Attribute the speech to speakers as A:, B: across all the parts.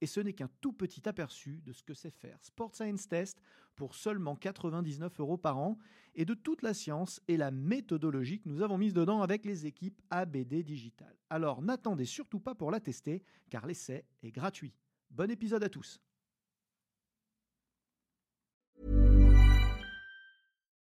A: Et ce n'est qu'un tout petit aperçu de ce que c'est faire Sport Science Test pour seulement 99 euros par an et de toute la science et la méthodologie que nous avons mise dedans avec les équipes ABD Digital. Alors n'attendez surtout pas pour la tester car l'essai est gratuit. Bon épisode à tous.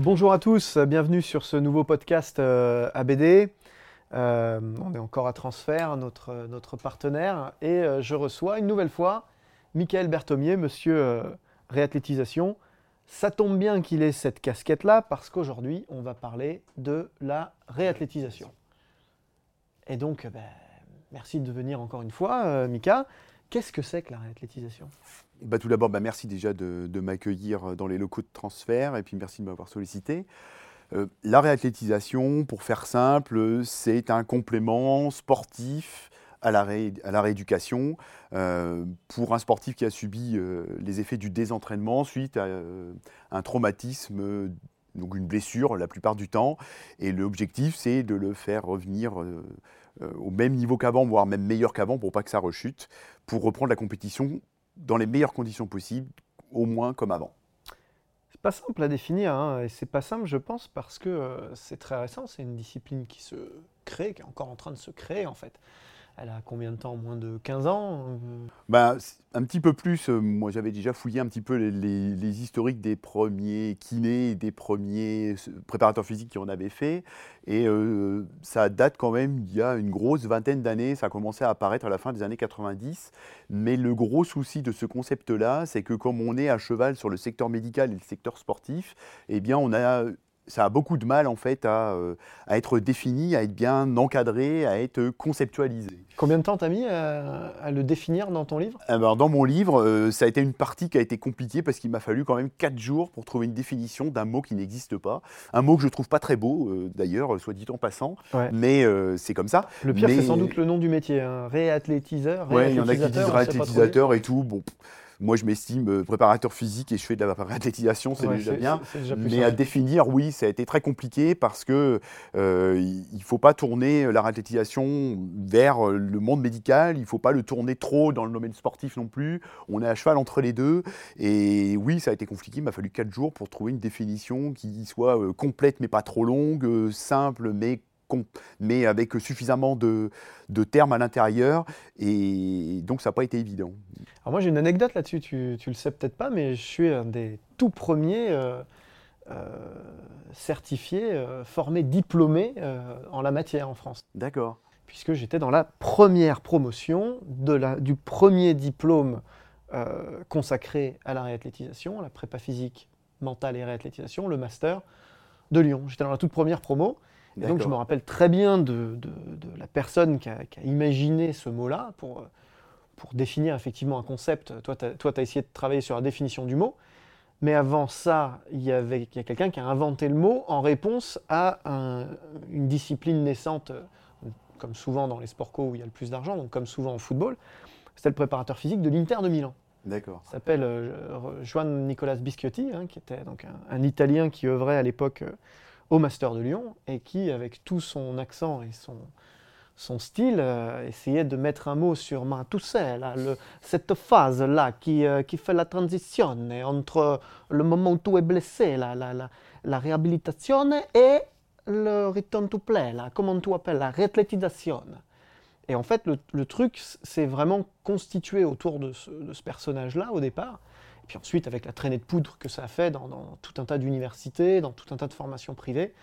A: Bonjour à tous, bienvenue sur ce nouveau podcast euh, ABD. Euh, on est encore à Transfert, notre, notre partenaire, et euh, je reçois une nouvelle fois Michael Berthomier, monsieur réathlétisation. Ça tombe bien qu'il ait cette casquette-là parce qu'aujourd'hui, on va parler de la réathlétisation. Et donc, ben, merci de venir encore une fois, Mika. Qu'est-ce que c'est que la réathlétisation?
B: Bah, Tout d'abord, bah, merci déjà de, m'accueillir dans les locaux de transfert et puis merci de m'avoir sollicité. Euh, la réathlétisation, pour faire simple, c'est un complément sportif à la, rééducation euh, pour un sportif qui a subi euh, les effets du désentraînement suite à un traumatisme, donc une blessure la plupart du temps. Et l'objectif, c'est de le faire revenir au même niveau qu'avant, voire même meilleur qu'avant, pour pas que ça rechute, pour reprendre la compétition dans les meilleures conditions possibles, au moins comme avant.
A: Pas simple à définir, hein, et c'est pas simple, je pense, parce que euh, c'est très récent, c'est une discipline qui se crée, qui est encore en train de se créer en fait. Elle a combien de temps? Moins de 15 ans euh?
B: Bah, Un petit peu plus. Euh, moi, j'avais déjà fouillé un petit peu les, historiques des premiers kinés, des premiers préparateurs physiques qui en avaient fait. Et euh, ça date quand même il y a une grosse vingtaine d'années. Ça a commencé à apparaître à la fin des années 90. Mais le gros souci de ce concept-là, c'est que comme on est à cheval sur le secteur médical et le secteur sportif, eh bien, on a ça a beaucoup de mal en fait euh, à, être défini, à être bien encadré, à être conceptualisé.
A: Combien de temps t'as mis à, le définir dans ton livre?
B: Alors, Dans mon livre, euh, ça a été une partie qui a été compliquée parce qu'il m'a fallu quand même 4 jours pour trouver une définition d'un mot qui n'existe pas. Un mot que je trouve pas très beau euh, d'ailleurs, soit dit en passant, mais c'est comme ça.
A: Le pire, c'est sans doute le nom du métier, hein. réathlétiseur.
B: Oui, il y en a qui disent réathlétisateur et tout. Bon. Moi, je m'estime euh, préparateur physique et je fais de la réathlétisation, c'est déjà bien. Mais à définir, oui, ça a été très compliqué parce que euh, il ne faut pas tourner la réathlétisation vers euh, le monde médical, il ne faut pas le tourner trop dans le domaine sportif non plus. On est à cheval entre les deux. Et oui, ça a été compliqué. Il m'a fallu quatre jours pour trouver une définition qui soit complète mais pas trop longue, simple mais mais avec suffisamment de, termes à l'intérieur. Et donc, ça n'a pas été évident.
A: Alors moi, j'ai une anecdote là-dessus. Tu, ne le sais peut-être pas, mais je suis un des tout premiers euh, euh, certifiés, euh, formés, diplômés en la matière en France.
B: D'accord.
A: Puisque j'étais dans la première promotion de la, du premier diplôme consacré à la réathlétisation, la prépa physique, mentale et réathlétisation, le master de Lyon. J'étais dans la toute première promo donc je me rappelle très bien de, la personne qui a, imaginé ce mot-là pour, pour définir effectivement un concept. Toi, tu as, essayé de travailler sur la définition du mot. Mais avant ça, il y, avait, quelqu'un qui a inventé le mot en réponse à une discipline naissante, comme souvent dans les sports co où il y a le plus d'argent, donc comme souvent au football. C'était le préparateur physique de l'Inter de Milan.
B: D'accord.
A: Il s'appelle euh, Juan Nicolas Bischiotti, hein, qui était donc un, Italien qui œuvrait à l'époque euh, au Master de Lyon et qui, avec tout son accent et son, style, euh, essayait de mettre un mot sur ma, tout ça, cette phase-là qui, euh, qui fait la transition entre le moment où tu es blessé, la, la, la, la réhabilitation et le return to play, là, comment tu appelles, la réathlétisation. Et en fait, le, le truc s'est vraiment constitué autour de ce personnage-là au départ. Puis ensuite, avec la traînée de poudre que ça a fait dans, tout un tas d'universités, dans tout un tas de formations privées,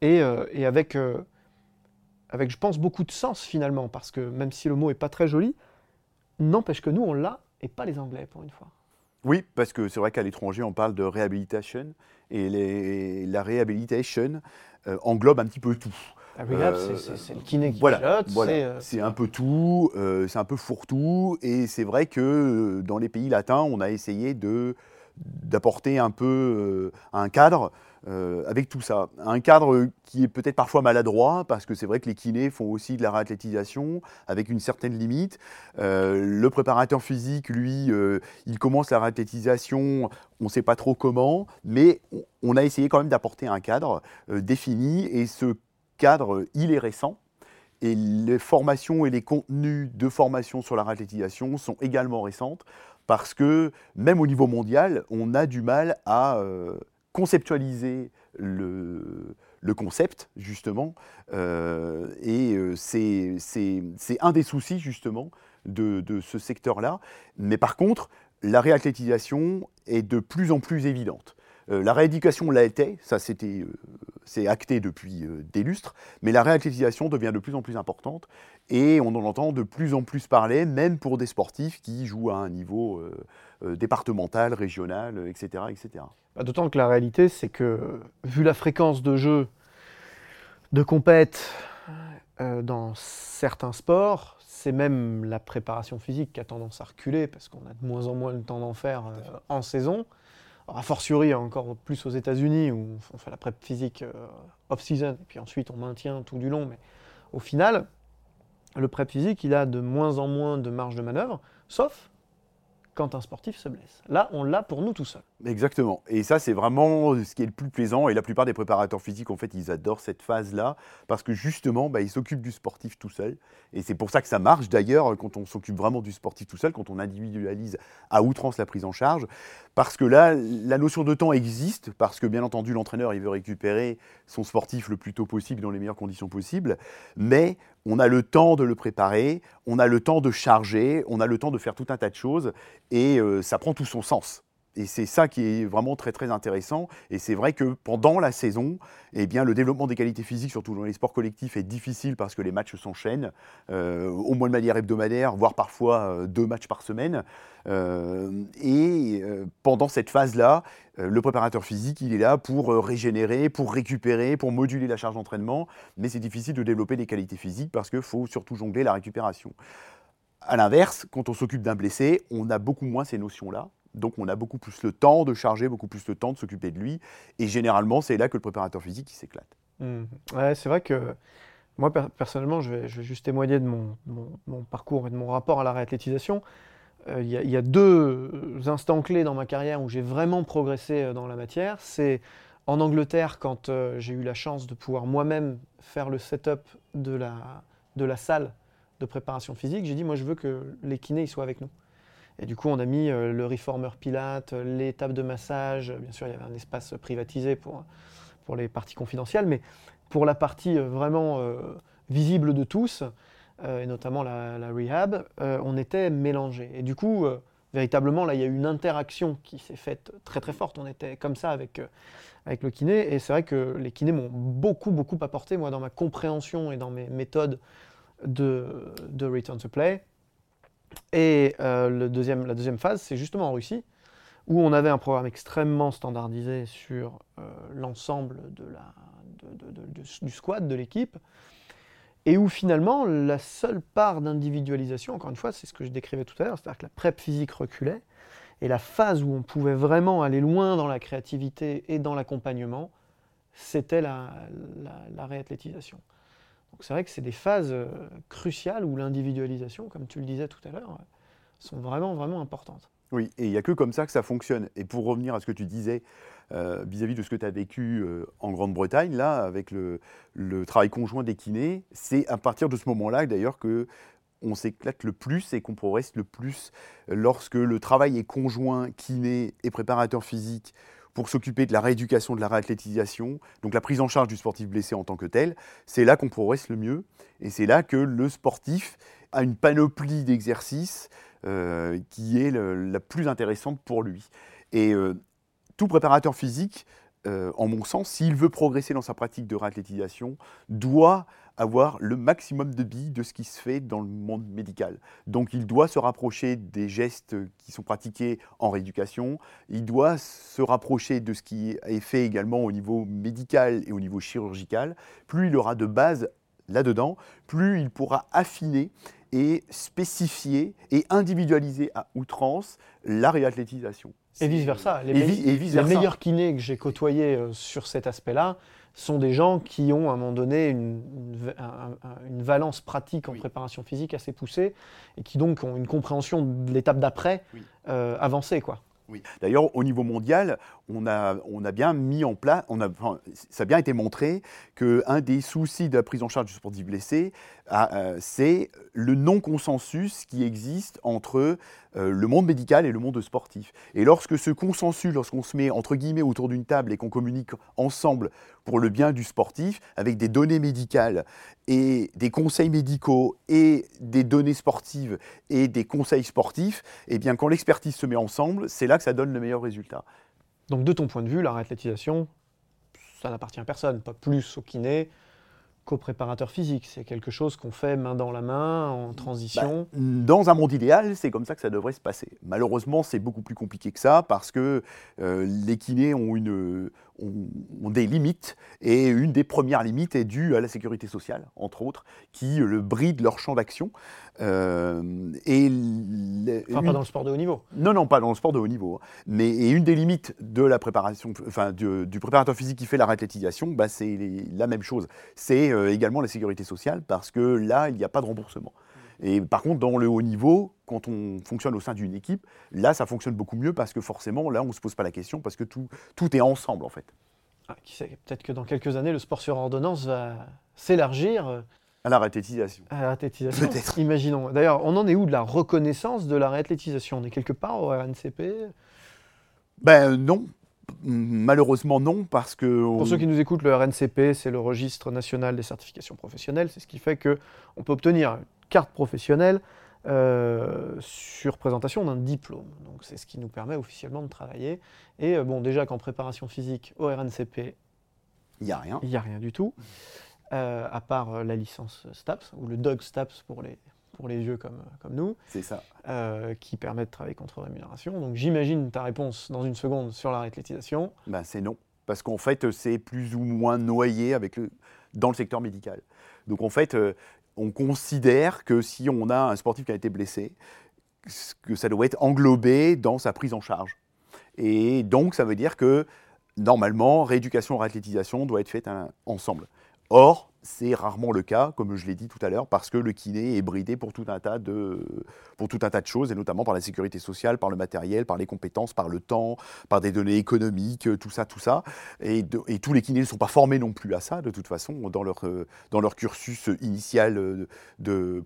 A: et, euh, avec, euh, avec, je pense, beaucoup de sens finalement, parce que même si le mot n'est pas très joli, n'empêche que nous, on l'a, et pas les Anglais, pour une fois.
B: Oui, parce que c'est vrai qu'à l'étranger, on parle de réhabilitation, et la réhabilitation englobe un petit peu tout.
A: Euh, c'est le kiné qui voilà,
B: euh, C'est un peu tout, euh, c'est un peu fourre-tout. Et c'est vrai que dans les pays latins, on a essayé d'apporter un peu un cadre avec tout ça. Un cadre qui est peut-être parfois maladroit, parce que c'est vrai que les kinés font aussi de la réathlétisation avec une certaine limite. le préparateur physique, lui, il commence la réathlétisation, on ne sait pas trop comment, mais on a essayé quand même d'apporter un cadre défini. Et ce cadre, il est récent. Et les formations et les contenus de formation sur la rathlétisation sont également récentes parce que même au niveau mondial, on a du mal à euh, conceptualiser le, concept, justement. Euh, et euh, c'est un des soucis, justement, de, de ce secteur-là. Mais par contre, la réathlétisation est de plus en plus évidente. La rééducation l'a été, ça c'était c'est acté depuis euh, des lustres, mais la réathlétisation devient de plus en plus importante et on en entend de plus en plus parler, même pour des sportifs qui jouent à un niveau euh, euh, départemental, régional, etc. etc.
A: Bah, d'autant que la réalité, c'est que vu la fréquence de jeu de compète dans certains sports, c'est même la préparation physique qui a tendance à reculer parce qu'on a de moins en moins le temps d'en faire en saison a fortiori encore plus aux États-Unis où on fait la prep physique euh, off-season et puis ensuite on maintient tout du long. Mais au final, le prep physique, il a de moins en moins de marge de manœuvre, sauf quand un sportif se blesse. Là, on l'a pour nous tout seul.
B: Exactement. Et ça, c'est vraiment ce qui est le plus plaisant. Et la plupart des préparateurs physiques, en fait, ils adorent cette phase-là parce que justement, bah, ils s'occupent du sportif tout seul. Et c'est pour ça que ça marche d'ailleurs quand on s'occupe vraiment du sportif tout seul, quand on individualise à outrance la prise en charge. Parce que là, la notion de temps existe, parce que bien entendu, l'entraîneur, il veut récupérer son sportif le plus tôt possible, dans les meilleures conditions possibles. Mais on a le temps de le préparer, on a le temps de charger, on a le temps de faire tout un tas de choses, et euh, ça prend tout son sens. Et c'est ça qui est vraiment très très intéressant. Et c'est vrai que pendant la saison, eh le développement des qualités physiques, surtout dans les sports collectifs, est difficile parce que les matchs s'enchaînent, euh, au moins de manière hebdomadaire, voire parfois euh, deux matchs par semaine. Euh, et pendant cette phase-là, le préparateur physique, il est là pour régénérer, pour récupérer, pour moduler la charge d'entraînement. Mais c'est difficile de développer des qualités physiques parce qu'il faut surtout jongler la récupération. À l'inverse, quand on s'occupe d'un blessé, on a beaucoup moins ces notions-là. Donc on a beaucoup plus le temps de charger, beaucoup plus le temps de s'occuper de lui. Et généralement, c'est là que le préparateur physique s'éclate.
A: Mmh. C'est vrai que moi, personnellement, je vais, juste témoigner de mon, parcours et de mon rapport à la réathlétisation. Euh, il y, a deux instants clés dans ma carrière où j'ai vraiment progressé euh, dans la matière. C'est en Angleterre, quand euh, j'ai eu la chance de pouvoir moi-même faire le setup de la, de la salle de préparation physique, j'ai dit, moi, je veux que les kinés soient avec nous. Et du coup, on a mis euh, le reformer pilate, les tables de massage. Bien sûr, il y avait un espace privatisé pour, pour les parties confidentielles, mais pour la partie euh, vraiment euh, visible de tous, et notamment la, rehab, on était mélangés. Et du coup, véritablement, là, il y a eu une interaction qui s'est faite très très forte. On était comme ça avec, avec le kiné. Et c'est vrai que les kinés m'ont beaucoup, beaucoup apporté, moi, dans ma compréhension et dans mes méthodes de, de return to play. Et euh, deuxième, la deuxième phase, c'est justement en Russie, où on avait un programme extrêmement standardisé sur euh, l'ensemble du squad, de l'équipe, et où finalement la seule part d'individualisation, encore une fois, c'est ce que je décrivais tout à l'heure, c'est-à-dire que la prep physique reculait, et la phase où on pouvait vraiment aller loin dans la créativité et dans l'accompagnement, c'était la, la réathlétisation c'est vrai que c'est des phases euh, cruciales où l'individualisation, comme tu le disais tout à l'heure, sont vraiment, vraiment importantes.
B: Oui, et il n'y a que comme ça que ça fonctionne. Et pour revenir à ce que tu disais euh, vis-à-vis de ce que tu as vécu euh, en Grande-Bretagne, là, avec le, travail conjoint des kinés, c'est à partir de ce moment-là, d'ailleurs, que on s'éclate le plus et qu'on progresse le plus lorsque le travail est conjoint kiné et préparateur physique pour s'occuper de la rééducation, de la réathlétisation, donc la prise en charge du sportif blessé en tant que tel, c'est là qu'on progresse le mieux. Et c'est là que le sportif a une panoplie d'exercices qui est la plus intéressante pour lui. Et tout préparateur physique, en mon sens, s'il veut progresser dans sa pratique de réathlétisation, doit avoir le maximum de billes de ce qui se fait dans le monde médical. Donc il doit se rapprocher des gestes qui sont pratiqués en rééducation, il doit se rapprocher de ce qui est fait également au niveau médical et au niveau chirurgical. Plus il aura de base là-dedans, plus il pourra affiner et spécifier et individualiser à outrance la réathlétisation.
A: Et vice-versa. Les, les, meilleurs kinés que j'ai côtoyés euh, sur cet aspect-là, sont des gens qui ont à un moment donné une, une, valence pratique en préparation physique assez poussée et qui donc ont une compréhension de l'étape d'après euh, avancée. Quoi.
B: Oui. D'ailleurs, au niveau mondial, on a, bien mis en place, on a, ça a bien été montré qu'un des soucis de la prise en charge du sportif blessé, ah, euh, c'est le non-consensus qui existe entre euh, le monde médical et le monde sportif. Et lorsque ce consensus, lorsqu'on se met entre guillemets autour d'une table et qu'on communique ensemble pour le bien du sportif, avec des données médicales et des conseils médicaux et des données sportives et des conseils sportifs, eh bien quand l'expertise se met ensemble, c'est là que ça donne le meilleur résultat.
A: Donc de ton point de vue, la réathlétisation, ça n'appartient à personne, pas plus au kiné, qu'au préparateur physique. C'est quelque chose qu'on fait main dans la main, en transition.
B: Bah, dans un monde idéal, c'est comme ça que ça devrait se passer. Malheureusement, c'est beaucoup plus compliqué que ça parce que euh, les kinés ont, une, ont, des limites et une des premières limites est due à la sécurité sociale, entre autres, qui le bride leur champ d'action.
A: Euh, et enfin, pas dans le sport de haut niveau.
B: Non, non, pas dans le sport de haut niveau. Hein. Mais et une des limites de la préparation, enfin du, préparateur physique qui fait la réathlétisation, bah, c'est la même chose. C'est euh, également la sécurité sociale parce que là, il n'y a pas de remboursement. Et par contre, dans le haut niveau, quand on fonctionne au sein d'une équipe, là, ça fonctionne beaucoup mieux parce que forcément, là, on ne se pose pas la question parce que tout, tout est ensemble en fait.
A: Ah, peut-être que dans quelques années, le sport sur ordonnance va s'élargir
B: à la réathlétisation.
A: À la réathlétisation. Peut-être. Imaginons. D'ailleurs, on en est où de la reconnaissance de la réathlétisation? On est quelque part au RNCP
B: Ben non. Malheureusement non, parce que...
A: Pour ceux qui nous écoutent, le RNCP, c'est le registre national des certifications professionnelles. C'est ce qui fait qu'on peut obtenir une carte professionnelle euh, sur présentation d'un diplôme. Donc c'est ce qui nous permet officiellement de travailler. Et euh, bon, déjà qu'en préparation physique au RNCP,
B: il n'y a rien.
A: Il n'y a rien du tout. Euh, à part la licence STAPS, ou le DOG STAPS pour les, pour les vieux comme, comme nous.
B: C'est ça.
A: Euh, qui permet de travailler contre rémunération. Donc j'imagine ta réponse dans une seconde sur la réathlétisation.
B: Ben, c'est non. Parce qu'en fait, c'est plus ou moins noyé avec le, dans le secteur médical. Donc en fait, on considère que si on a un sportif qui a été blessé, que ça doit être englobé dans sa prise en charge. Et donc, ça veut dire que normalement, rééducation, réathlétisation doit être faite ensemble. Or, c'est rarement le cas, comme je l'ai dit tout à l'heure, parce que le kiné est bridé pour tout, un tas de, pour tout un tas de choses, et notamment par la sécurité sociale, par le matériel, par les compétences, par le temps, par des données économiques, tout ça, tout ça. Et, tous les kinés ne sont pas formés non plus à ça, de toute façon, dans leur, dans leur cursus initial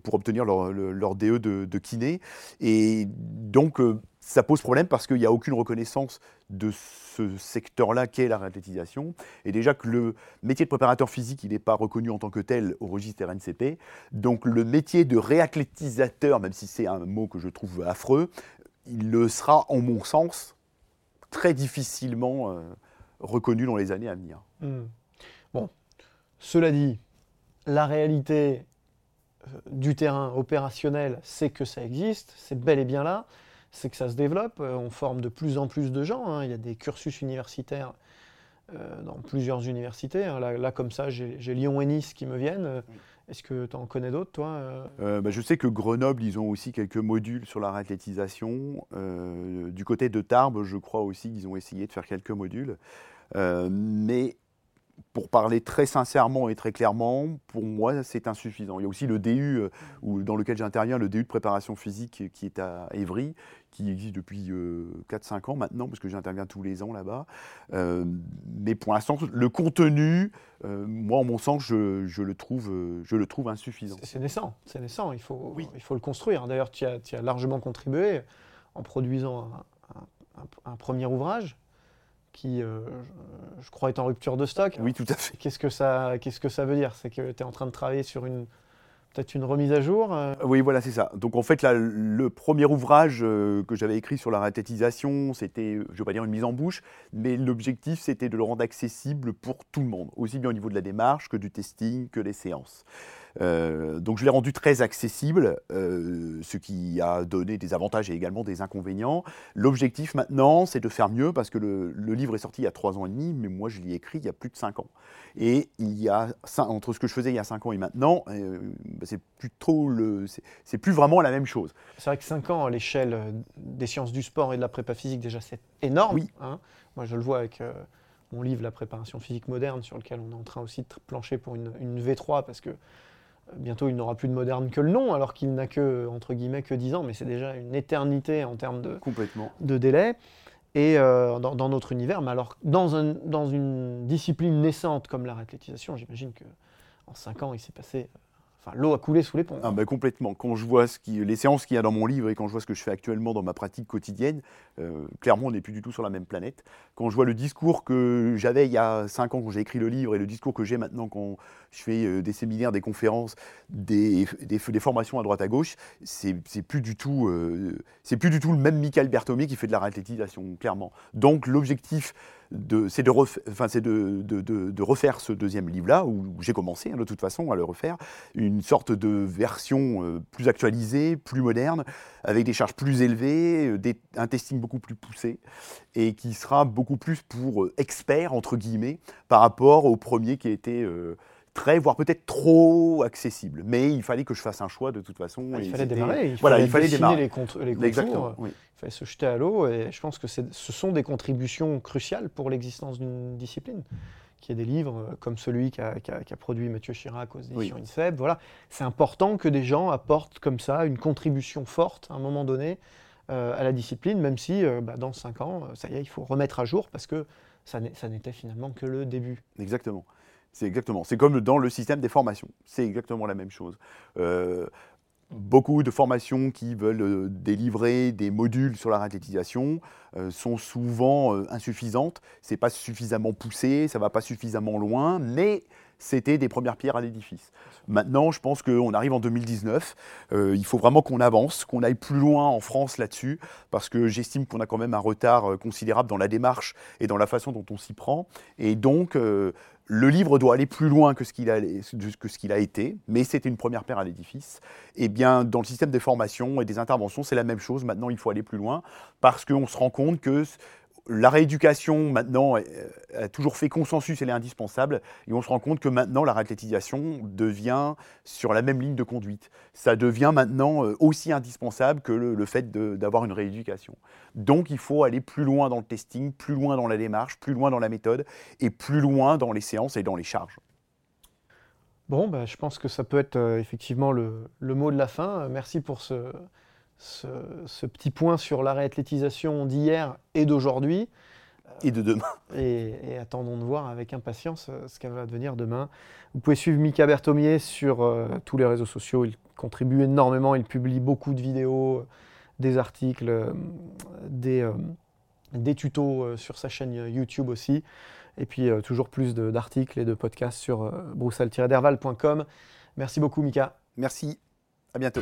B: pour obtenir leur, leur DE de, de, kiné. Et donc, ça pose problème parce qu'il n'y a aucune reconnaissance de ce secteur-là qu'est la réathlétisation. Et déjà que le métier de préparateur physique, il n'est pas reconnu en tant que tel au registre RNCP. Donc le métier de réathlétisateur, même si c'est un mot que je trouve affreux, il le sera, en mon sens, très difficilement euh, reconnu dans les années à venir.
A: Hmm. Bon, cela dit, la réalité euh, du terrain opérationnel, c'est que ça existe, c'est bel et bien là c'est que ça se développe. Euh, on forme de plus en plus de gens. Hein. Il y a des cursus universitaires euh, dans plusieurs universités. Hein. Là, comme ça, j'ai Lyon et Nice qui me viennent. Euh, est-ce que tu en connais d'autres, toi
B: bah, Je sais que Grenoble, ils ont aussi quelques modules sur la réathlétisation. du côté de Tarbes, je crois aussi qu'ils ont essayé de faire quelques modules. mais pour parler très sincèrement et très clairement, pour moi, c'est insuffisant. Il y a aussi le DU, dans lequel j'interviens, le DU de préparation physique qui est à Évry, qui existe depuis 4-5 euh, ans maintenant, parce que j'interviens tous les ans là-bas. Euh, mais pour l'instant, le contenu, moi, en mon sens, je, le, trouve, je le trouve insuffisant.
A: C'est naissant, c'est naissant, il faut, il faut le construire. D'ailleurs, tu as, as, largement contribué en produisant un premier ouvrage qui, euh, je crois, est en rupture de stock.
B: Oui, tout à fait.
A: Qu'est-ce que ça, qu'est-ce que ça veut dire? C'est que tu es en train de travailler sur une peut-être une remise à jour euh?
B: Oui, voilà, c'est ça. Donc en fait, là, le premier ouvrage euh, que j'avais écrit sur la réthétisation, c'était, je ne vais pas dire une mise en bouche, mais l'objectif, c'était de le rendre accessible pour tout le monde, aussi bien au niveau de la démarche que du testing, que des séances. Euh, donc je l'ai rendu très accessible, euh, ce qui a donné des avantages et également des inconvénients. L'objectif maintenant, c'est de faire mieux parce que le, livre est sorti il y a trois ans et demi, mais moi je l'ai écrit il y a plus de cinq ans. Et il y a entre ce que je faisais il y a cinq ans et maintenant, euh, bah, c'est plus trop le, c'est plus vraiment la même chose.
A: C'est vrai que cinq ans à l'échelle des sciences du sport et de la prépa physique déjà c'est énorme.
B: Oui.
A: Hein. moi je le vois avec mon livre La préparation physique moderne sur lequel on est en train aussi de plancher pour une, une V3 parce que Bientôt, il n'aura plus de moderne que le nom, alors qu'il n'a que, entre guillemets, que 10 ans, mais c'est déjà une éternité en termes de, de délai. Et euh, dans, notre univers, mais alors dans, un, dans une discipline naissante comme la réathlétisation, j'imagine qu'en 5 ans, il s'est passé l'eau a coulé sous les ponts.
B: Ah ben complètement. Quand je vois ce qui, les séances qu'il y a dans mon livre et quand je vois ce que je fais actuellement dans ma pratique quotidienne, euh, clairement, on n'est plus du tout sur la même planète. Quand je vois le discours que j'avais il y a 5 ans quand j'ai écrit le livre et le discours que j'ai maintenant quand je fais euh, des séminaires, des conférences, des, formations à droite à gauche, c'est plus du tout, euh, c'est plus du tout le même Michael Berthomier qui fait de la réathlétisation, clairement. Donc l'objectif c'est de, enfin, de, de, refaire ce deuxième livre-là, où j'ai commencé hein, de toute façon à le refaire, une sorte de version euh, plus actualisée, plus moderne, avec des charges plus élevées, euh, un testing beaucoup plus poussé, et qui sera beaucoup plus pour euh, experts, entre guillemets, par rapport au premier qui était très, voire peut-être trop accessible. Mais il fallait que je fasse un choix de toute façon.
A: Ah, il fallait démarrer. Il
B: voilà,
A: fallait,
B: il fallait démarrer.
A: les, contours. Exactement, Il fallait se jeter à l'eau. Et je pense que ce sont des contributions cruciales pour l'existence d'une discipline. Qu'il y ait des livres euh, comme celui qu'a produit Mathieu Chirac aux éditions INSEP. Voilà. C'est important que des gens apportent comme ça une contribution forte à un moment donné euh, à la discipline, même si euh, bah, dans cinq ans, ça y est, il faut remettre à jour parce que ça n'était finalement que le début.
B: Exactement. C'est exactement. C'est comme dans le système des formations. C'est exactement la même chose. Euh, beaucoup de formations qui veulent euh, délivrer des modules sur la ratétisation euh, sont souvent insuffisantes. C'est pas suffisamment poussé, ça va pas suffisamment loin, mais c'était des premières pierres à l'édifice. Maintenant, je pense qu'on arrive en 2019. il faut vraiment qu'on avance, qu'on aille plus loin en France là-dessus, parce que j'estime qu'on a quand même un retard considérable dans la démarche et dans la façon dont on s'y prend. Et donc, le livre doit aller plus loin que ce qu'il a, été, mais c'était une première paire à l'édifice. Et eh bien, dans le système des formations et des interventions, c'est la même chose. Maintenant, il faut aller plus loin parce qu'on se rend compte que la rééducation, maintenant, a toujours fait consensus, elle est indispensable. Et on se rend compte que maintenant, la réathlétisation devient sur la même ligne de conduite. Ça devient maintenant euh, aussi indispensable que le, fait d'avoir une rééducation. Donc, il faut aller plus loin dans le testing, plus loin dans la démarche, plus loin dans la méthode et plus loin dans les séances et dans les charges.
A: Bon, bah, je pense que ça peut être euh, effectivement le, mot de la fin. Merci pour ce, ce, petit point sur la réathlétisation d'hier et d'aujourd'hui.
B: Et de demain.
A: Et, attendons de voir avec impatience euh, ce qu'elle va devenir demain. Vous pouvez suivre Mika Berthomier sur euh, tous les réseaux sociaux. Il contribue énormément. Il publie beaucoup de vidéos, euh, des articles, des, des tutos sur sa chaîne YouTube aussi. Et puis toujours plus d'articles et de podcasts sur broussal-derval.com. Merci beaucoup Mika.
B: Merci. À bientôt.